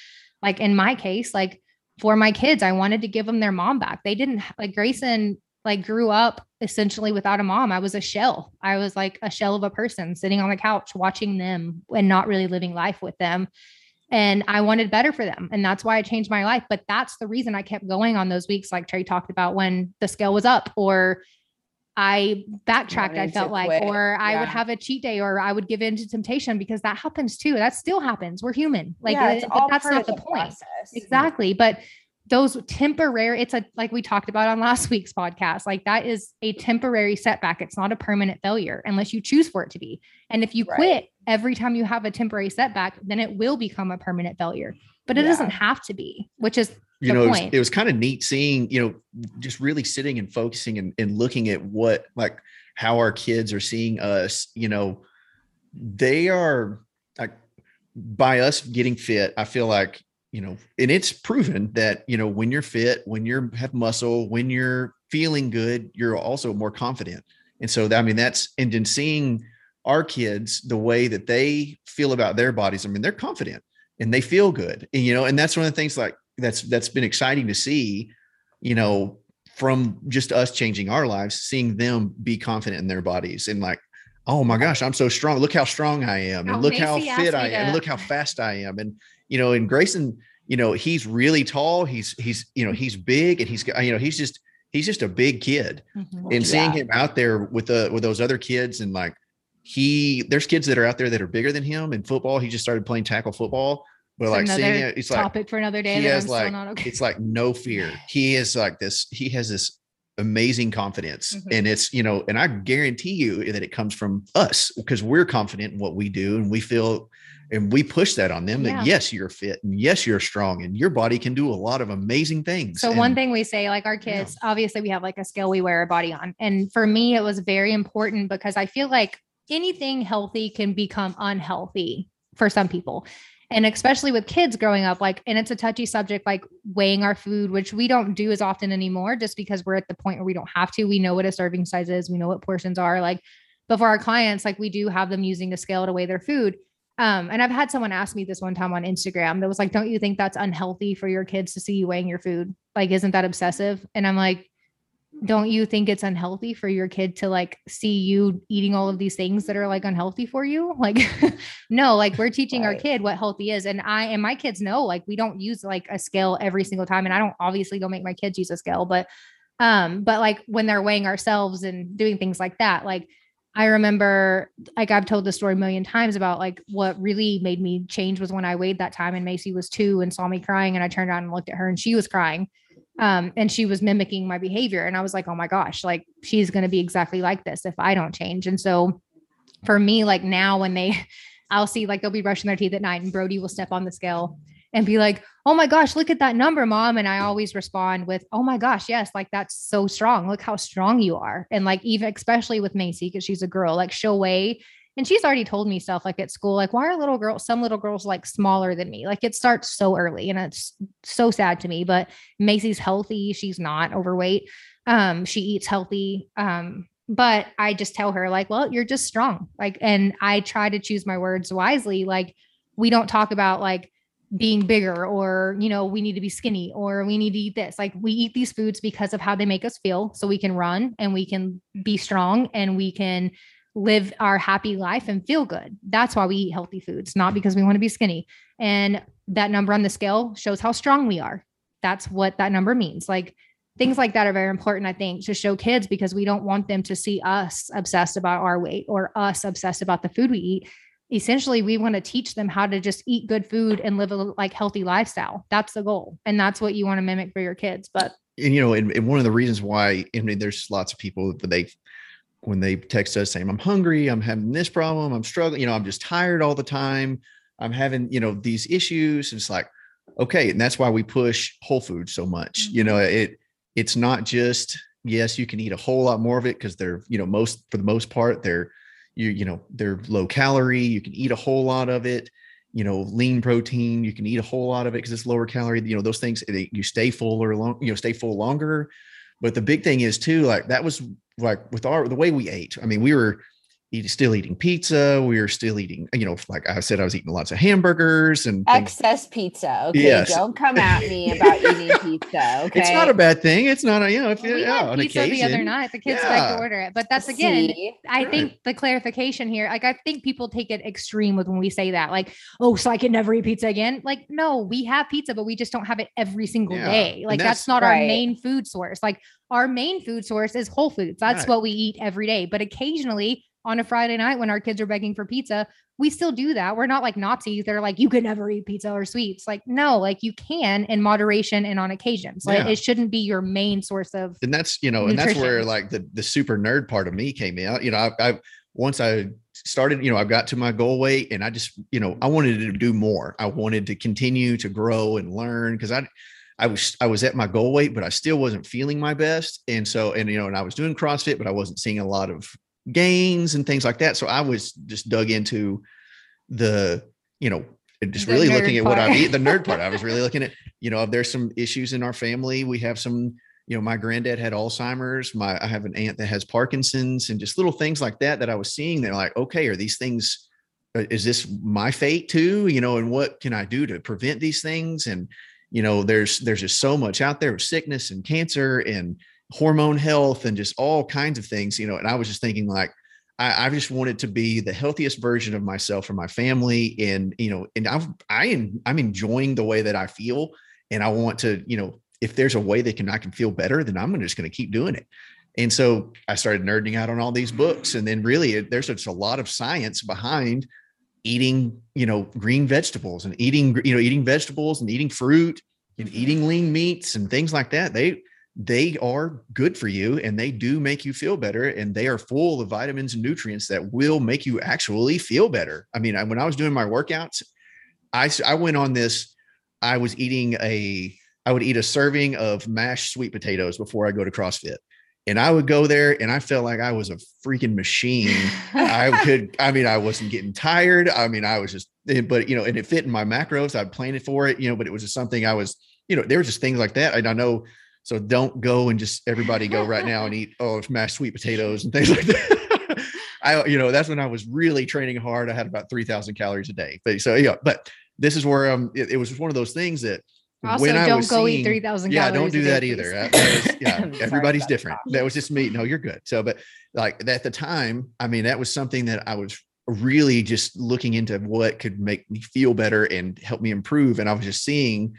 like in my case, like for my kids, I wanted to give them their mom back. They didn't like Grayson like grew up essentially without a mom. I was a shell. I was like a shell of a person sitting on the couch watching them and not really living life with them and I wanted better for them. And that's why I changed my life. But that's the reason I kept going on those weeks, like Trey talked about when the scale was up or I backtracked, I felt like, quit. or I yeah. would have a cheat day or I would give in to temptation because that happens too. That still happens. We're human. Like, yeah, it, but that's not the, the point. Exactly. But those temporary it's a like we talked about on last (laughs) week's podcast like that is a temporary setback. It's not a permanent failure unless you choose for it to be. And if you right. quit every time you have a temporary setback then it will become a permanent failure. But it yeah. doesn't have to be which is you know it was, it was, kind of neat seeing you know just really sitting and focusing and, and looking at what like how our kids are seeing us you know. They are like by us getting fit i feel like you know, and it's proven that, you know, when you're fit, when you're have muscle, when you're feeling good, you're also more confident. And so, I mean, that's, and in seeing our kids, the way that they feel about their bodies, I mean, they're confident and they feel good. And, you know, and that's one of the things like that's, that's been exciting to see, you know, from just us changing our lives, seeing them be confident in their bodies and like, oh my gosh, I'm so strong. Look how strong I am. And look how fit I am. And look how fast I am. And, you know, and Grayson, you know, he's really tall. He's he's you know he's big, and he's you know he's just he's just a big kid. Mm-hmm. And seeing yeah. him out there with the with those other kids, and like he, there's kids that are out there that are bigger than him in football. He just started playing tackle football. But like seeing it, it's like topic for another day. He has like okay. it's like no (laughs) fear. He is like this. He has this amazing confidence mm-hmm. and it's you know and i guarantee you that it comes from us because we're confident in what we do and we feel and we push that on them yeah. that yes you're fit and yes you're strong and your body can do a lot of amazing things so and, one thing we say like our kids yeah. obviously we have like a scale we wear a body on and for me it was very important because i feel like anything healthy can become unhealthy for some people and especially with kids growing up like and it's a touchy subject like weighing our food which we don't do as often anymore just because we're at the point where we don't have to we know what a serving size is we know what portions are like but for our clients like we do have them using a scale to weigh their food um, and I've had someone ask me this one time on Instagram that was like, Don't you think that's unhealthy for your kids to see you weighing your food? Like, isn't that obsessive? And I'm like, Don't you think it's unhealthy for your kid to like see you eating all of these things that are like unhealthy for you? (laughs) Like, no, like we're teaching right. our kid what healthy is. And I and my kids know like we don't use like a scale every single time. And I don't obviously don't make my kids use a scale, but um, but like when they're weighing ourselves and doing things like that, like I remember, like I've told the story a million times about like what really made me change was when I weighed that time and Macy was two and saw me crying and I turned around and looked at her and she was crying. Um, and she was mimicking my behavior. And I was like, oh my gosh, like she's going to be exactly like this if I don't change. And so for me, like now when they, (laughs) I'll see like they'll be brushing their teeth at night and Brody will step on the scale and be like, oh my gosh, look at that number, mom. And I always respond with, oh my gosh, yes, like that's so strong. Look how strong you are. And like, even especially with Macy, because she's a girl, like she'll weigh. And she's already told me stuff like at school, like, why are little girls, some little girls like smaller than me? Like it starts so early and it's so sad to me. But Macy's healthy. She's not overweight. Um, she eats healthy. Um, but I just tell her, like, well, you're just strong. Like, and I try to choose my words wisely. Like, we don't talk about like, being bigger or you know we need to be skinny or we need to eat this. Like we eat these foods because of how they make us feel so we can run and we can be strong and we can live our happy life and feel good. That's why we eat healthy foods not because we want to be skinny. And that number on the scale shows how strong we are. That's what that number means. Like things like that are very important i think to show kids because we don't want them to see us obsessed about our weight or us obsessed about the food we eat essentially we want to teach them how to just eat good food and live a like healthy lifestyle that's the goal and that's what you want to mimic for your kids but and you know and, and one of the reasons why i mean there's lots of people that they when they text us saying i'm hungry i'm having this problem i'm struggling you know i'm just tired all the time i'm having you know these issues and it's like okay and that's why we push whole food so much mm-hmm. you know it it's not just yes you can eat a whole lot more of it because they're you know most for the most part they're you you know they're low calorie you can eat a whole lot of it you know lean protein you can eat a whole lot of it because it's lower calorie you know those things they, you stay full or long you know stay full longer. But the big thing is too like that was like with our the way we ate i mean we were eat, still eating pizza. We were still eating, you know, like I said, I was eating lots of hamburgers and excess things. pizza. Okay, yes. don't come at me about eating pizza. Okay, (laughs) it's not a bad thing. It's not a you know if we yeah, had pizza occasion, the other night. The kids yeah. like to order it, but that's again, See? I right. think the clarification here. Like I think people take it extreme with when we say that, like, oh, so I can never eat pizza again. Like, no, we have pizza, but we just don't have it every single yeah. day. Like that's, that's, not right. our main food source. Like our main food source is whole foods. That's right. what we eat every day. But occasionally on a Friday night when our kids are begging for pizza, we still do that. We're not like Nazis. They're like, you can never eat pizza or sweets. Like, no, like you can in moderation and on occasions. Like yeah. it shouldn't be your main source of. And that's, you know, nutrition. and that's where like the, the super nerd part of me came out. You know, I, I, once I started, you know, I got to my goal weight and I just, you know, I wanted to do more. I wanted to continue to grow and learn because I, I was I was at my goal weight, but I still wasn't feeling my best. And so, and you know, and I was doing CrossFit, but I wasn't seeing a lot of gains and things like that. So I was just dug into the, you know, just the really looking at part. what I (laughs) eat, the nerd part. I was really looking at, you know, if there's some issues in our family, we have some, you know, my granddad had Alzheimer's. My I have an aunt that has Parkinson's, and just little things like that that I was seeing. They're like, okay, are these things? Uh, is this my fate too? You know, and what can I do to prevent these things? And you know, there's there's just so much out there with sickness and cancer and hormone health and just all kinds of things, you know. And I was just thinking, like, I, I just wanted to be the healthiest version of myself for my family, and you know, and I've, I am I'm enjoying the way that I feel, and I want to, you know, if there's a way that can I can feel better, then I'm just going to keep doing it. And so I started nerding out on all these books, and then really there's just a lot of science behind eating, you know, green vegetables and eating, you know, eating vegetables and eating fruit and mm-hmm. eating lean meats and things like that. They they are good for you and they do make you feel better and they are full of vitamins and nutrients that will make you actually feel better. I mean, when I was doing my workouts, I I went on this I was eating a I would eat a serving of mashed sweet potatoes before I go to CrossFit. And I would go there and I felt like I was a freaking machine. I could, (laughs) I mean, I wasn't getting tired. I mean, I was just, eh, but you know, and it fit in my macros. I'd planned it for it, you know, but it was just something I was, you know, there were just things like that. And I know so don't go and just everybody go right now and eat oh mashed sweet potatoes and things like that. (laughs) I you know that's when I was really training hard. I had about three thousand calories a day. But so yeah, but this is where um it, it was one of those things that also, when don't go seeing, eat 3000 yeah don't do that either. was, (laughs) yeah everybody's different. That was just me. No you're good. So but like at the time i mean that was something that i was really just looking into what could make me feel better and help me improve. And i was just seeing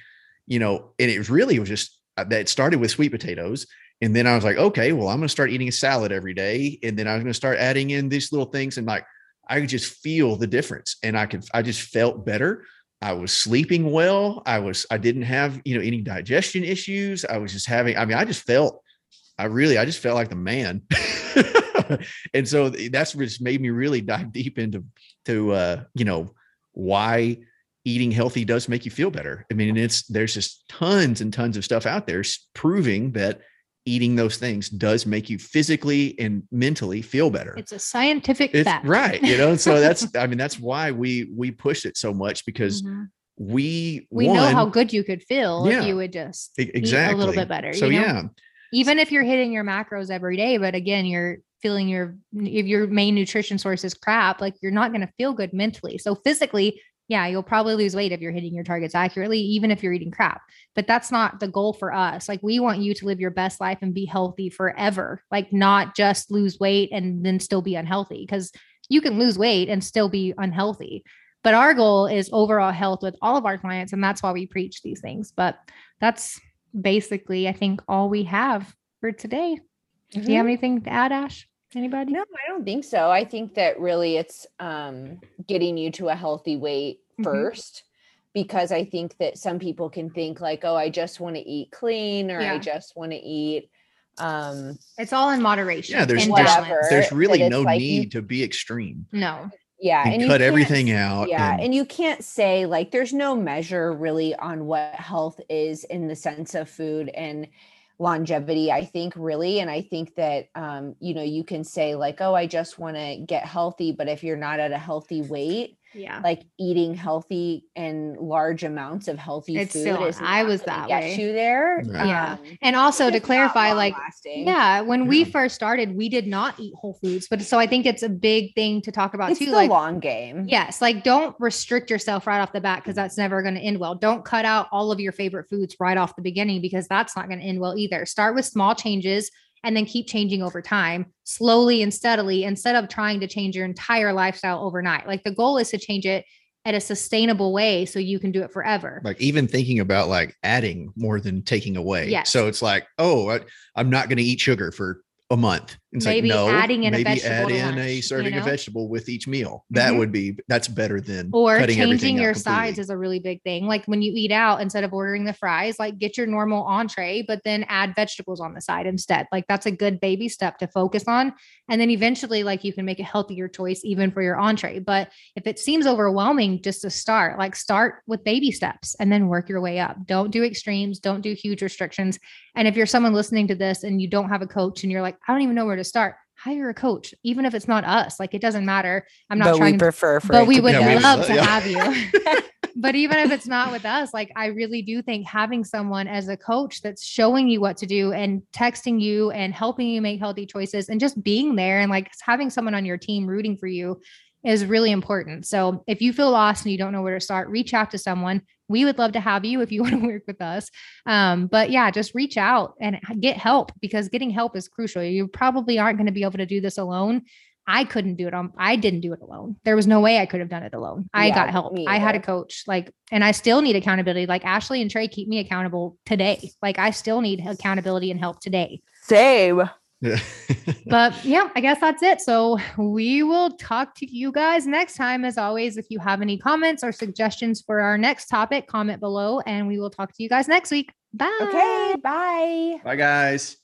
you know and it really was just that started with sweet potatoes. And then I was like, okay, well, I'm going to start eating a salad every day. And then I was going to start adding in these little things. And like, I could just feel the difference. And I could, I just felt better. I was sleeping well. I was, I didn't have, you know, any digestion issues. I was just having, I mean, I just felt, I really, I just felt like the man. (laughs) and so that's just made me really dive deep into to uh, you know why eating healthy does make you feel better. I mean, it's there's just tons and tons of stuff out there proving that eating those things does make you physically and mentally feel better. It's a scientific it's, fact. Right. You know, so that's (laughs) I mean, that's why we we push it so much because mm-hmm. we we one, know how good you could feel yeah, if you would just exactly a little bit better. So you know? yeah. Even if you're hitting your macros every day, but again, you're feeling your if your main nutrition source is crap, like you're not going to feel good mentally. So physically, yeah, you'll probably lose weight if you're hitting your targets accurately, even if you're eating crap. But that's not the goal for us. Like, we want you to live your best life and be healthy forever, like, not just lose weight and then still be unhealthy, because you can lose weight and still be unhealthy. But our goal is overall health with all of our clients. And that's why we preach these things. But that's basically, I think, all we have for today. Mm-hmm. Do you have mm-hmm. anything to add, Ash? Anybody? No, I don't think so. I think that really it's um, getting you to a healthy weight 1st mm-hmm. because I think that some people can think like, oh, I just want to eat clean or yeah. I just want to eat um it's all in moderation yeah there's there's, there's really no like need you, to be extreme no yeah and, and cut everything out yeah and, and, you can't say like there's no measure really on what health is in the sense of food and longevity i think really and i think that um, you know you can say like oh i just want to get healthy but if you're not at a healthy weight yeah. like eating healthy and large amounts of healthy it's food still, is i was that way. you there yeah. Um, and also to clarify like yeah when yeah. we first started we did not eat whole foods but so i think it's a big thing to talk about it's too like long game. Yes like don't restrict yourself right off the bat because that's never going to end well. Don't cut out all of your favorite foods right off the beginning because that's not going to end well either. Start with small changes and then keep changing over time, slowly and steadily, instead of trying to change your entire lifestyle overnight. Like the goal is to change it at a sustainable way so you can do it forever. Like even thinking about like adding more than taking away. Yeah. So it's like, oh, I, I'm not going to eat sugar for a month. It's maybe like, no, adding in maybe a vegetable add in lunch, a serving you know? of vegetable with each meal. That mm-hmm. would be that's better than or changing your sides is a really big thing. Like when you eat out, instead of ordering the fries, like get your normal entree, but then add vegetables on the side instead. Like that's a good baby step to focus on. And then eventually, like you can make a healthier choice even for your entree. But if it seems overwhelming just to start, like start with baby steps and then work your way up. Don't do extremes, don't do huge restrictions. And if you're someone listening to this and you don't have a coach and you're like, I don't even know where to start, hire a coach, even if it's not us. Like it doesn't matter. I'm not but trying. We prefer, but we would yeah, love to yeah. have you. (laughs) but even if it's not with us, like I really do think having someone as a coach that's showing you what to do and texting you and helping you make healthy choices and just being there and like having someone on your team rooting for you is really important. So if you feel lost and you don't know where to start, reach out to someone. We would love to have you if you (laughs) want to work with us. Um, but yeah, just reach out and get help because getting help is crucial. You probably aren't going to be able to do this alone. I couldn't do it on I didn't do it alone. There was no way I could have done it alone. I yeah, got help. I had a coach. Like and I still need accountability. Like Ashley and Trey keep me accountable today. Like I still need accountability and help today. Same. (laughs) but yeah, I guess that's it. So we will talk to you guys next time. As always, if you have any comments or suggestions for our next topic, comment below and we will talk to you guys next week. Bye. Okay. Bye. Bye, guys.